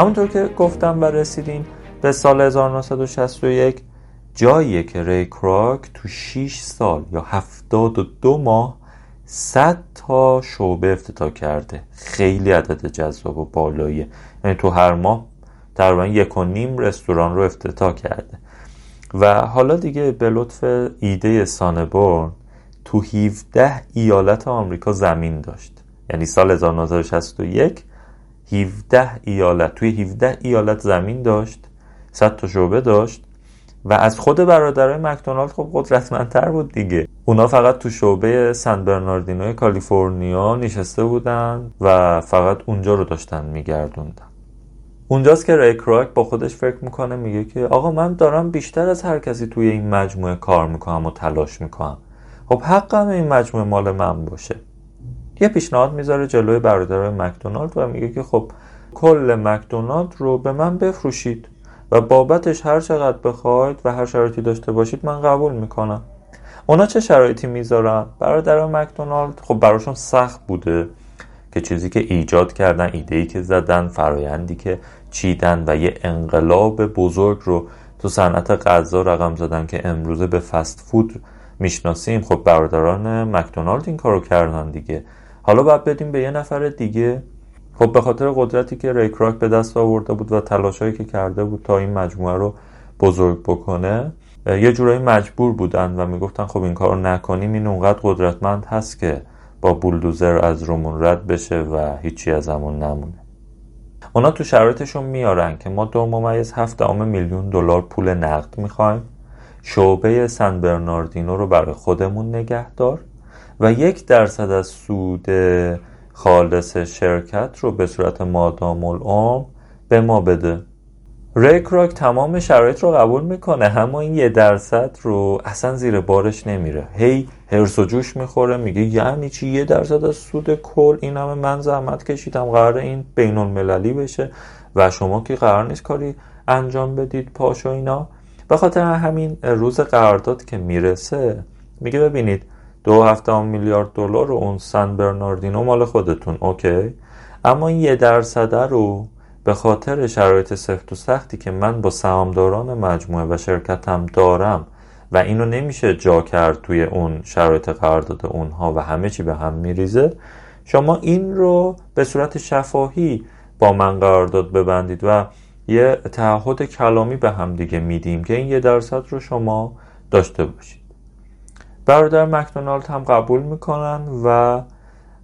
همونطور که گفتم و رسیدیم به سال 1961 جاییه که ری کراک تو 6 سال یا 72 ماه 100 تا شعبه افتتاح کرده. خیلی عدد جذاب و بالاییه. یعنی تو هر ماه تقریبا یک و نیم رستوران رو افتتاح کرده. و حالا دیگه به لطف ایده سانبورن تو 17 ایالت آمریکا زمین داشت. یعنی سال 1961 17 ایالت. توی 17 ایالت زمین داشت 100 تا شعبه داشت و از خود برادرای مکدونالد خب قدرتمندتر بود دیگه. اونا فقط تو شعبه سن برناردینو کالیفرنیا نشسته بودن و فقط اونجا رو داشتن میگردوندن. اونجاست که ری کراک با خودش فکر می‌کنه میگه که آقا من دارم بیشتر از هر کسی توی این مجموعه کار می‌کنم و تلاش می‌کنم. خب حقم این مجموعه مال من باشه. یه پیشنهاد می‌ذاره جلوی برادرای مکدونالد و میگه که خب کل مکدونالد رو به من بفروشید و بابتش هر چقدر بخواید و هر شرایطی داشته باشید من قبول می‌کنم. اونا چه شرایطی می‌ذارن؟ برادرای مکدونالد خب براشون سخت بوده که چیزی که ایجاد کردن ایده که زدن فرایندی که چیدن و یه انقلاب بزرگ رو تو صنعت غذا رقم زدن که امروزه به فست فود می‌شناسیم. خب برادران مکدونالد این کارو کردن دیگه. حالا باید بدیم به یه نفر دیگه. خب به خاطر قدرتی که ریکراک به دست آورده بود و تلاشایی که کرده بود تا این مجموعه رو بزرگ بکنه یه جورایی مجبور بودن و می‌گفتن خب این کار نکنیم. این اونقدر قدرتمند هست که با بولدوزر از رومون رد بشه و هیچی از همون نمونه. اونا تو شرایطشون میارن که ما دو ممیز هفت میلیون دلار پول نقد می‌خوایم. شعبه سن برناردینو رو برای خودمون نگهدار. و یک درصد از سود خالص شرکت رو به صورت مادام العمر به ما بده. ریک راک تمام شرایط رو قبول می‌کنه اما این یه درصد رو اصلا زیر بارش نمیره. هی هرس و جوش می‌خوره میگه یعنی چی؟ یه درصد از سود کل؟ این همه من زحمت کشیدم قرار این بین المللی بشه و شما که قرار نیست کاری انجام بدید پاش و اینا. به خاطر همین روز قرارداد که می‌رسه میگه ببینید دو هفته میلیارد دلار رو اون سن برناردینو مال خودتون اوکی؟ اما این یه درصده رو به خاطر شرایط سفت و سختی که من با سهامداران مجموعه و شرکتم دارم و اینو نمیشه جا کرد توی اون شرایط قرارداد اونها و همه چی به هم میریزه شما این رو به صورت شفاهی با من قرارداد ببندید و یه تعهد کلامی به هم دیگه میدیم که این یه درصد رو شما داشته باشید. برادر مکدونالد هم قبول می‌کنن و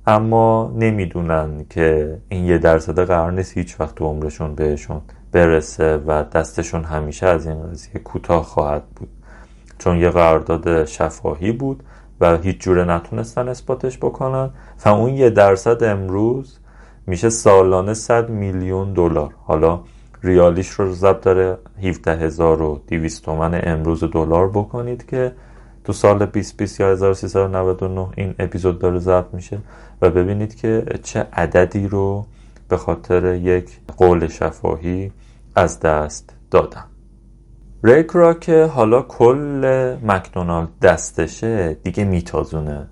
اما نمی‌دونن که این یه درصد قرار نیست هیچ وقت تو عمرشون بهشون برسه و دستشون همیشه از این قضیه کوتاه خواهد بود. چون یه قرارداد شفاهی بود و هیچ جوره نتونستن اثباتش بکنن و اون یه درصد امروز میشه سالانه 100 میلیون دلار. حالا ریالیش رو ضبط داره 17200 تومن امروز دلار بکنید که تو سال 2020 یا 1399 این اپیزود داره ضبط میشه و ببینید که چه عددی رو به خاطر یک قول شفاهی از دست دادن ری کراک که حالا کل مکدونالد دستشه دیگه میتازونه.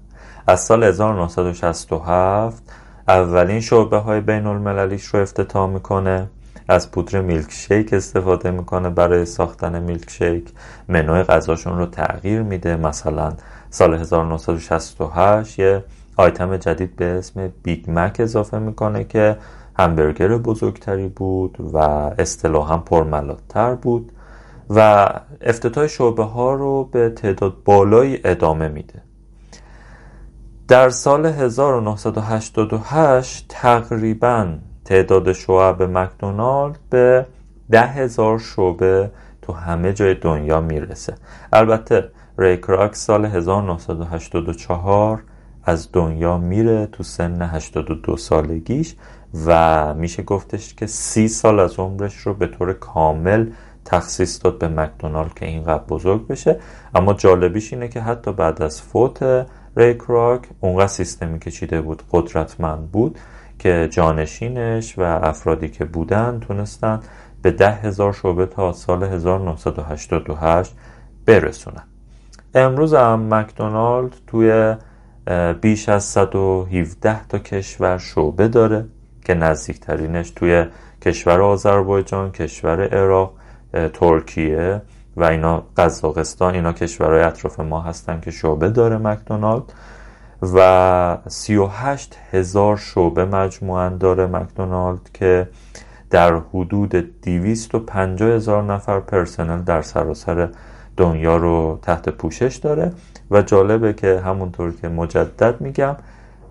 از سال 1967 اولین شعبه های بین المللیش رو افتتاح می‌کنه. از پودر میلک شیک استفاده می‌کنه برای ساختن میلک شیک منوی غذاشون رو تغییر میده. مثلا سال 1968 یه آیتم جدید به اسم بیگ مک اضافه می‌کنه که همبرگر بزرگتری بود و اصطلاحا پرملاتتر بود و افتتاح شعبه ها رو به تعداد بالایی ادامه میده. در سال 1988 تقریبا تعداد شعب مکدونالد به ده هزار شعبه تو همه جای دنیا می‌رسه. البته ریکراک سال 1984 از دنیا میره تو سن 82 سالگیش و میشه گفتش که سی سال از عمرش رو به طور کامل تخصیص داد به مکدونالد که اینقدر بزرگ بشه. اما جالبیش اینه که حتی بعد از فوت ریک راک اونقدر سیستمی که چیده بود قدرتمند بود که جانشینش و افرادی که بودن تونستن به ده هزار شعبه تا سال 1988 برسونن. امروز هم مکدونالد توی بیش از 117 تا کشور شعبه داره که نزدیکترینش توی کشور آذربایجان، کشور عراق، ترکیه و اینا قزاقستان اینا کشورهای اطراف ما هستن که شعبه داره مکدونالد. و 38 هزار شعبه مجموعا داره مکدونالد که در حدود 250 هزار نفر پرسنل در سراسر دنیا رو تحت پوشش داره. و جالبه که همونطور که مجدد میگم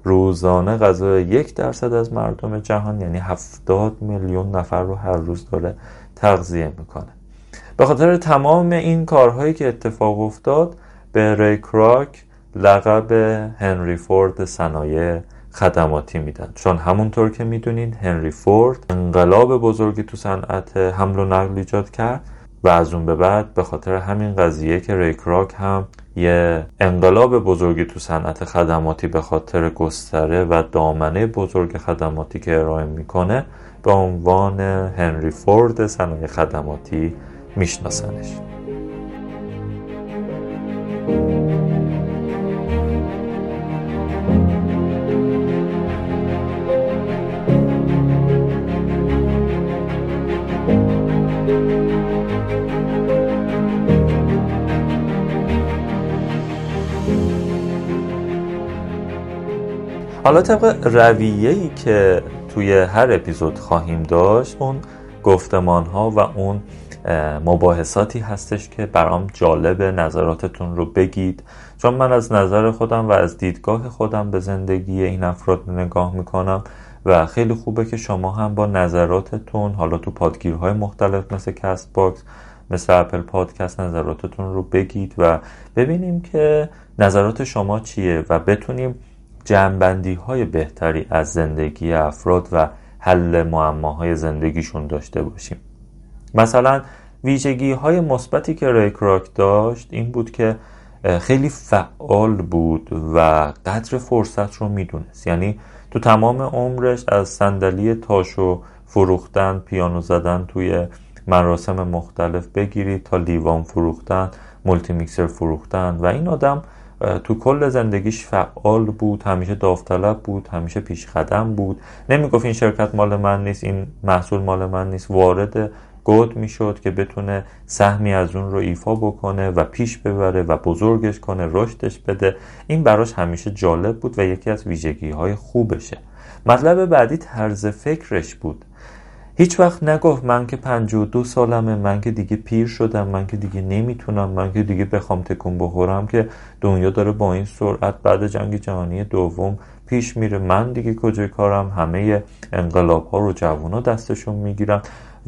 روزانه غذای یک درصد از مردم جهان یعنی 70 میلیون نفر رو هر روز داره تغذیه می‌کنه. به خاطر تمام این کارهایی که اتفاق افتاد به ری کراک لقب هنری فورد صنایع خدماتی میدن. چون همونطور که می‌دونید هنری فورد انقلاب بزرگی تو صنعت حمل و نقل ایجاد کرد و از اون به بعد به خاطر همین قضیه که ریکراک هم یه انقلاب بزرگی تو صنعت خدماتی به خاطر گستره و دامنه بزرگ خدماتی که ارائه می‌کنه به عنوان هنری فورد صنایع خدماتی میشناسنش. حالا طبق رویه‌ای که توی هر اپیزود خواهیم داشت اون گفتمان ها و اون مباحثاتی هستش که برام جالب نظراتتون رو بگید. چون من از نظر خودم و از دیدگاه خودم به زندگی این افراد نگاه می‌کنم و خیلی خوبه که شما هم با نظراتتون حالا تو پادگیرهای مختلف مثل کست باکس مثل اپل پادکست نظراتتون رو بگید و ببینیم که نظرات شما چیه و بتونیم جنبندی های بهتری از زندگی افراد و حل معماهای زندگیشون داشته باشیم. مثلا ویژگی های مثبتی که ریکراک داشت این بود که خیلی فعال بود و قدر فرصت رو می‌دونست. یعنی تو تمام عمرش از صندلی تاشو فروختن پیانو زدن توی مراسم مختلف بگیرید تا لیوان فروختن مولتی میکسر فروختن و این آدم تو کل زندگیش فعال بود همیشه داوطلب بود همیشه پیش قدم بود. نمی‌گفت این شرکت مال من نیست این محصول مال من نیست. وارد گود می‌شد که بتونه سهمی از اون رو ایفا بکنه و پیش ببره و بزرگش کنه رشدش بده. این براش همیشه جالب بود و یکی از ویژگی های خوبشه. مطلب بعدی طرز فکرش بود. هیچ وقت نگفت من که 52 سالمه من که دیگه پیر شدم من که دیگه نمی‌تونم من که دیگه بخوام تکون بخورم که دنیا داره با این سرعت بعد جنگ جهانی دوم پیش میره. من دیگه کجای کارم؟ همه انقلاب ها رو جوونا دستشون می‌گیرم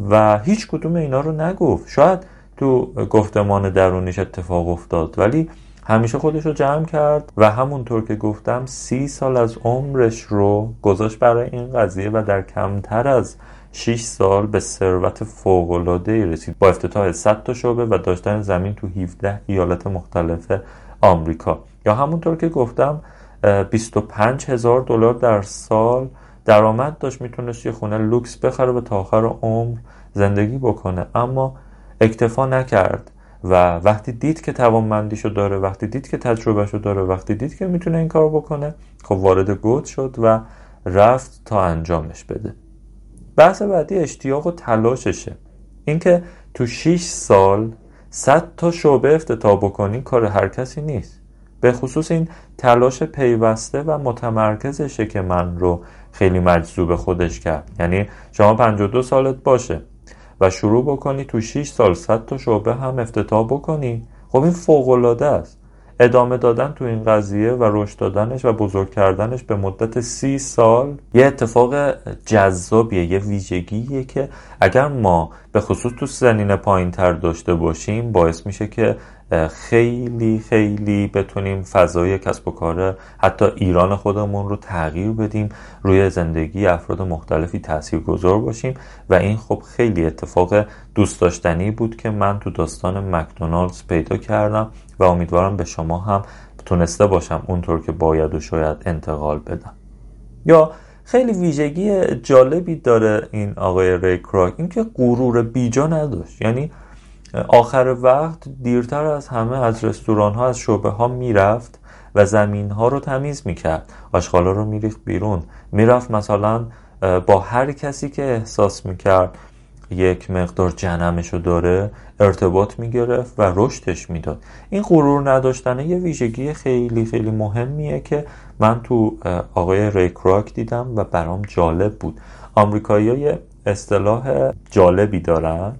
و هیچ کدوم اینا رو نگفت. شاید تو گفتمان درونیش اتفاق افتاد ولی همیشه خودش رو جمع کرد و همونطور که گفتم سی سال از عمرش رو گذاشت برای این قضیه و در کمتر از 6 سال به ثروت فوق‌العاده رسید. با افتتاح 100 تا شعبه و داشتن زمین تو 17 ایالت مختلف آمریکا. یا همونطور که گفتم 25 هزار دلار در سال درآمد داشت. می‌تونست یه خونه لوکس بخره و تا آخر عمر زندگی بکنه. اما اکتفا نکرد و وقتی دید که توانمندیشو داره وقتی دید که تجربهشو داره وقتی دید که می‌تونه این کار بکنه خب وارد گود شد و رفت تا انجامش بده. بحث بعدی اشتیاق و تلاششه. اینکه تو 6 سال 100 تا شعبه افتتاح بکنی کار هر کسی نیست. به خصوص این تلاش پیوسته و متمرکزشه که من رو خیلی مجذوب خودش کرد. یعنی شما 52 سالت باشه و شروع بکنی تو 6 سال 100 تا شعبه هم افتتاح بکنی. خب این فوق العاده است. ادامه دادن تو این قضیه و رشد دادنش و بزرگ کردنش به مدت سی سال یه اتفاق جذابیه یه ویژگیه که اگر ما به خصوص تو سنین پایین تر داشته باشیم باعث میشه که خیلی خیلی بتونیم فضای کسب و کار حتی ایران خودمون رو تغییر بدیم روی زندگی افراد مختلفی تأثیر گذار باشیم و این خب خیلی اتفاق دوست داشتنی بود که من تو داستان مکدونالدز پیدا کردم. و امیدوارم به شما هم تونسته باشم اونطور که باید و شاید انتقال بدم. یا خیلی ویژگی جالبی داره این آقای ری کراک اینکه غرور بیجا نداشت. یعنی آخر وقت دیرتر از همه از رستوران ها از شعبه ها می‌رفت و زمین ها رو تمیز می‌کرد. آشغالا رو میریخت بیرون. می‌رفت مثلا با هر کسی که احساس می‌کرد یک مقدار جنمشو داره. ارتباط می‌گرفت و رشدش می‌داد. این غرور نداشتنه یه ویژگی خیلی خیلی مهمیه که من تو آقای ری کراک دیدم و برام جالب بود. آمریکایی های اصطلاح جالبی دارن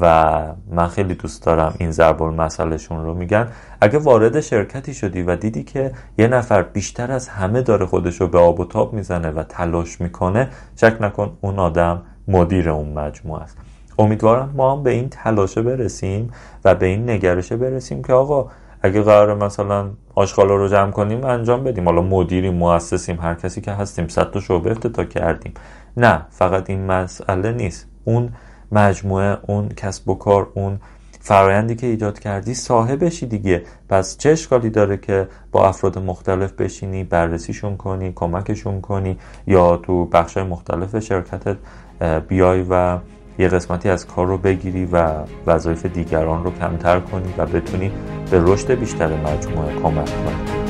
و من خیلی دوست دارم این ضرب مسئلهشون رو میگن. اگه وارد شرکتی شدی و دیدی که یه نفر بیشتر از همه داره خودش رو به آب و تاب می‌زنه و تلاش می‌کنه شک نکن اون آدم مدیر اون مجموعه است. امیدوارم ما هم به این تلاشه برسیم و به این نگرشه برسیم که آقا اگه قرار مثلا آشغالا رو جمع کنیم انجام بدیم. حالا مدیری مؤسسیم هر کسی که هستیم صد تا شعبه افتتاح کردیم. نه فقط این مسئله نیست. اون مجموعه اون کسب و کار اون فرایندی که ایجاد کردی صاحبشی دیگه. پس چه اشکالی داره که با افراد مختلف بشینی بررسیشون کنی کمکشون کنی؟ یا تو بخشای مختلف شرکتت بیای و یه قسمتی از کار رو بگیری و وظایف دیگران رو کمتر کنی و بتونی به رشد بیشتر مجموعه کمک کنی.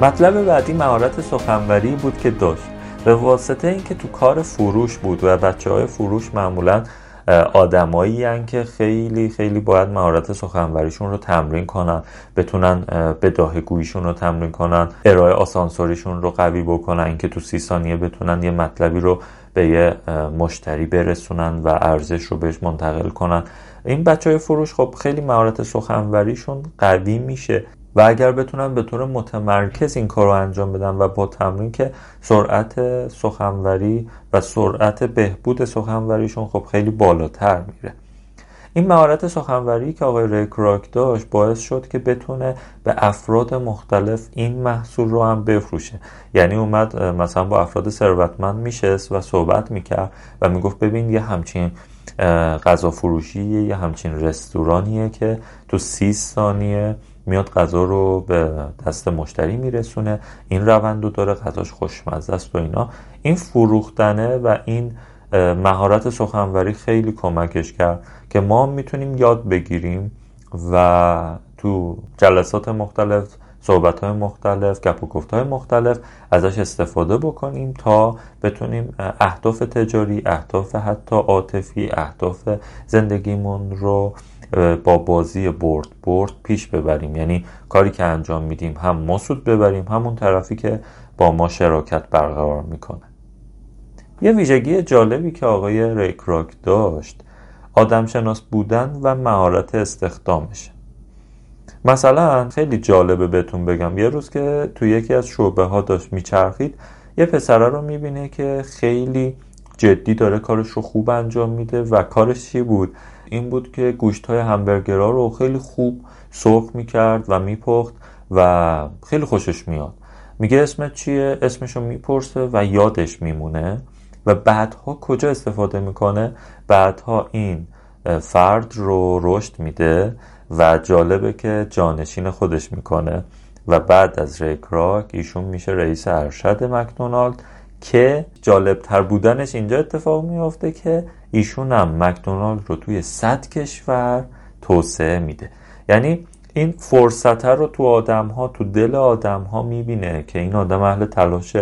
مطلب بعدی مهارت سخنوری بود که داشت. به واسطه اینکه تو کار فروش بود و بچه های فروش معمولا آدمایی که خیلی خیلی باید مهارت سخنوریشون رو تمرین کنن بتونن بداهه گوییشون رو تمرین کنن ارائه آسانسوریشون رو قوی بکنن اینکه تو سی ثانیه بتونن یه مطلبی رو به یه مشتری برسونن و ارزش رو بهش منتقل کنن. این بچه های فروش خب خیلی مهارت سخنوریشون قوی میشه. و اگر بتونن به طور متمرکز این کار رو انجام بدن و با تمرین که سرعت سخنوری و سرعت بهبود سخنوریشون خب خیلی بالاتر میره. این مهارت سخنوری که آقای ریکراک داشت باعث شد که بتونه به افراد مختلف این محصول رو هم بفروشه. یعنی اومد مثلا با افراد ثروتمند میشست و صحبت می‌کرد و می‌گفت ببین یه همچین غذا فروشی یه همچین رستورانیه که تو سی ثانیه میاد غذا رو به دست مشتری میرسونه. این روند رو داره غذاش خوشمزه است و اینا. این فروختنه و این مهارت سخنوری خیلی کمکش کرد که ما می‌تونیم یاد بگیریم و تو جلسات مختلف صحبت های مختلف گپ و گفت های مختلف ازش استفاده بکنیم تا بتونیم اهداف تجاری اهداف حتی عاطفی اهداف زندگیمون رو با بازی برد برد پیش ببریم. یعنی کاری که انجام میدیم هم ما سود ببریم همون طرفی که با ما شراکت برقرار می‌کنه. یه ویژگی جالبی که آقای ریکراک داشت آدم شناس بودن و مهارت استخدامشه مثلا خیلی جالبه بهتون بگم یه روز که تو یکی از شعبه ها داشت میچرخید یه پسره رو می‌بینه که خیلی جدی داره کارش رو خوب انجام میده و کارش چی بود؟ این بود که گوشت های همبرگرها رو خیلی خوب سرخ می‌کرد و میپخت و خیلی خوشش میاد میگه اسمت چیه؟ اسمشو می‌پرسه و یادش میمونه. و بعدها کجا استفاده می‌کنه؟ بعدها این فرد رو رشد میده و جالبه که جانشین خودش می‌کنه. و بعد از ریکراک ایشون میشه رئیس ارشد مکدونالد که جالب تر بودنش اینجا اتفاق میافته که ایشون هم مکدونالد رو توی صد کشور توسعه میده. یعنی این فرصت رو تو آدم ها تو دل آدم ها می‌بینه که این آدم اهل تلاش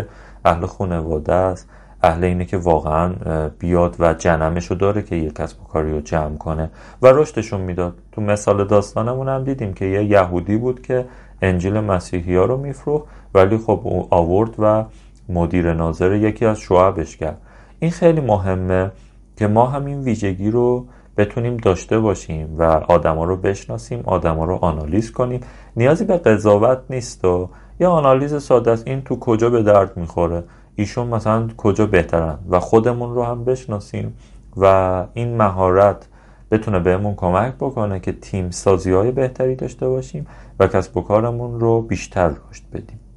اهل خانواده است اهل اینه که واقعا بیاد و جنمش رو داره که یه کسب و کاری رو جمع کنه. و رشدشون می‌داد. تو مثال داستانمون هم دیدیم که یه یهودی بود که انجیل مسیحی ها رو میفروخت ولی خب او آورد و مدیر ناظر یکی از شعبش کرد. این خیلی مهمه. که ما همین ویژگی رو بتونیم داشته باشیم و آدما رو بشناسیم آدما رو آنالیز کنیم. نیازی به قضاوت نیست و یا آنالیز ساده است. این تو کجا به درد می‌خوره؟ ایشون مثلا کجا بهترن؟ و خودمون رو هم بشناسیم و این مهارت بتونه بهمون کمک بکنه که تیم سازی های بهتری داشته باشیم و کسب و کارمون رو بیشتر رشد بدیم.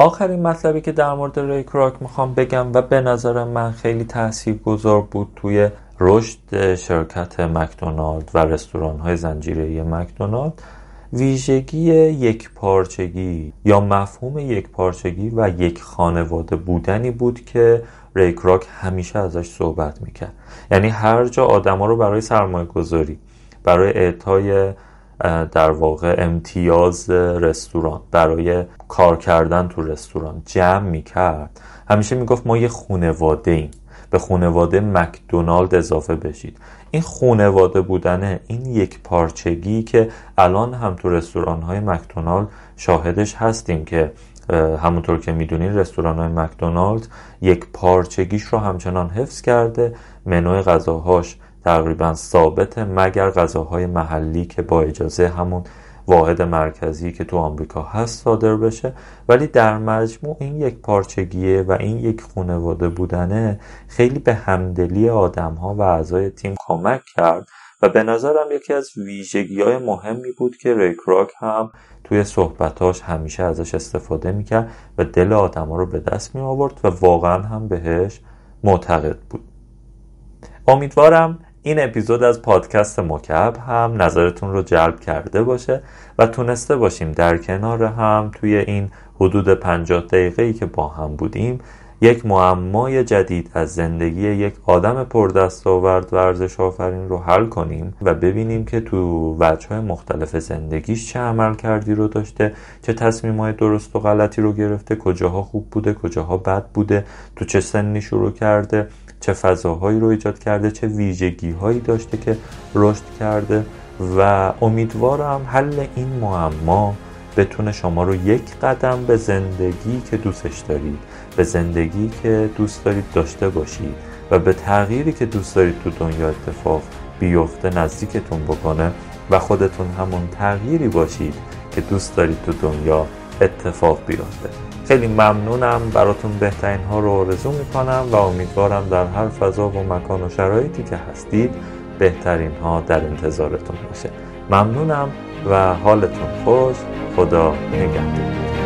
آخرین مطلبی که در مورد ری کراک می‌خوام بگم و به نظر من خیلی تأثیر گذار بود توی رشد شرکت مکدونالد و رستوران های زنجیره مکدونالد ویژگی یک پارچگی یا مفهوم یک پارچگی و یک خانواده بودنی بود که ریکراک همیشه ازش صحبت می‌کرد. یعنی هر جا آدما رو برای سرمایه گذاری برای اعطای در واقع امتیاز رستوران برای کار کردن تو رستوران جمع می‌کرد. همیشه می‌گفت ما یه خونواده ایم. به خونواده مکدونالد اضافه بشید. این خونواده بودنه این یک پارچگی که الان هم تو رستوران های مکدونالد شاهدش هستیم که همونطور که می‌دونین رستوران های مکدونالد یک پارچگیش رو همچنان حفظ کرده. منوی غذاهاش تقریبا ثابته مگر غذاهای محلی که با اجازه همون واحد مرکزی که تو آمریکا هست صادر بشه. ولی در مجموع این یک پارچگیه و این یک خانواده بودنه خیلی به همدلی آدم ها و اعضای تیم کمک کرد و به نظرم یکی از ویژگی های مهمی بود که ریکراک هم توی صحبتاش همیشه ازش استفاده می‌کرد و دل آدم ها رو به دست می آورد و واقعا هم بهش معتقد بود. امیدوارم این اپیزود از پادکست مکب هم نظرتون رو جلب کرده باشه و تونسته باشیم در کنار هم توی این حدود 50 دقیقه ای که با هم بودیم یک معمای جدید از زندگی یک آدم پردستاورد ورزش آفرین رو حل کنیم و ببینیم که تو وجه مختلف زندگیش چه عمل کردی رو داشته چه تصمیم های درست و غلطی رو گرفته کجاها خوب بوده کجاها بد بوده تو چه سنی شروع کرده چه فضاهایی رو ایجاد کرده چه ویژگی هایی داشته که رشد کرده و امیدوارم حل این معما بتونه شما رو یک قدم به زندگی که دوستش دارید به زندگی که دوست دارید داشته باشید و به تغییری که دوست دارید تو دنیا اتفاق بیفته نزدیکتون بکنه و خودتون همون تغییری باشید که دوست دارید تو دنیا اتفاق بیفته. خیلی ممنونم. براتون بهترین ها رو آرزو می‌کنم و امیدوارم در هر فضا و مکان و شرایطی که هستید بهترین ها در انتظارتون باشه. ممنونم و حالتون خوش. خدا نگهدار.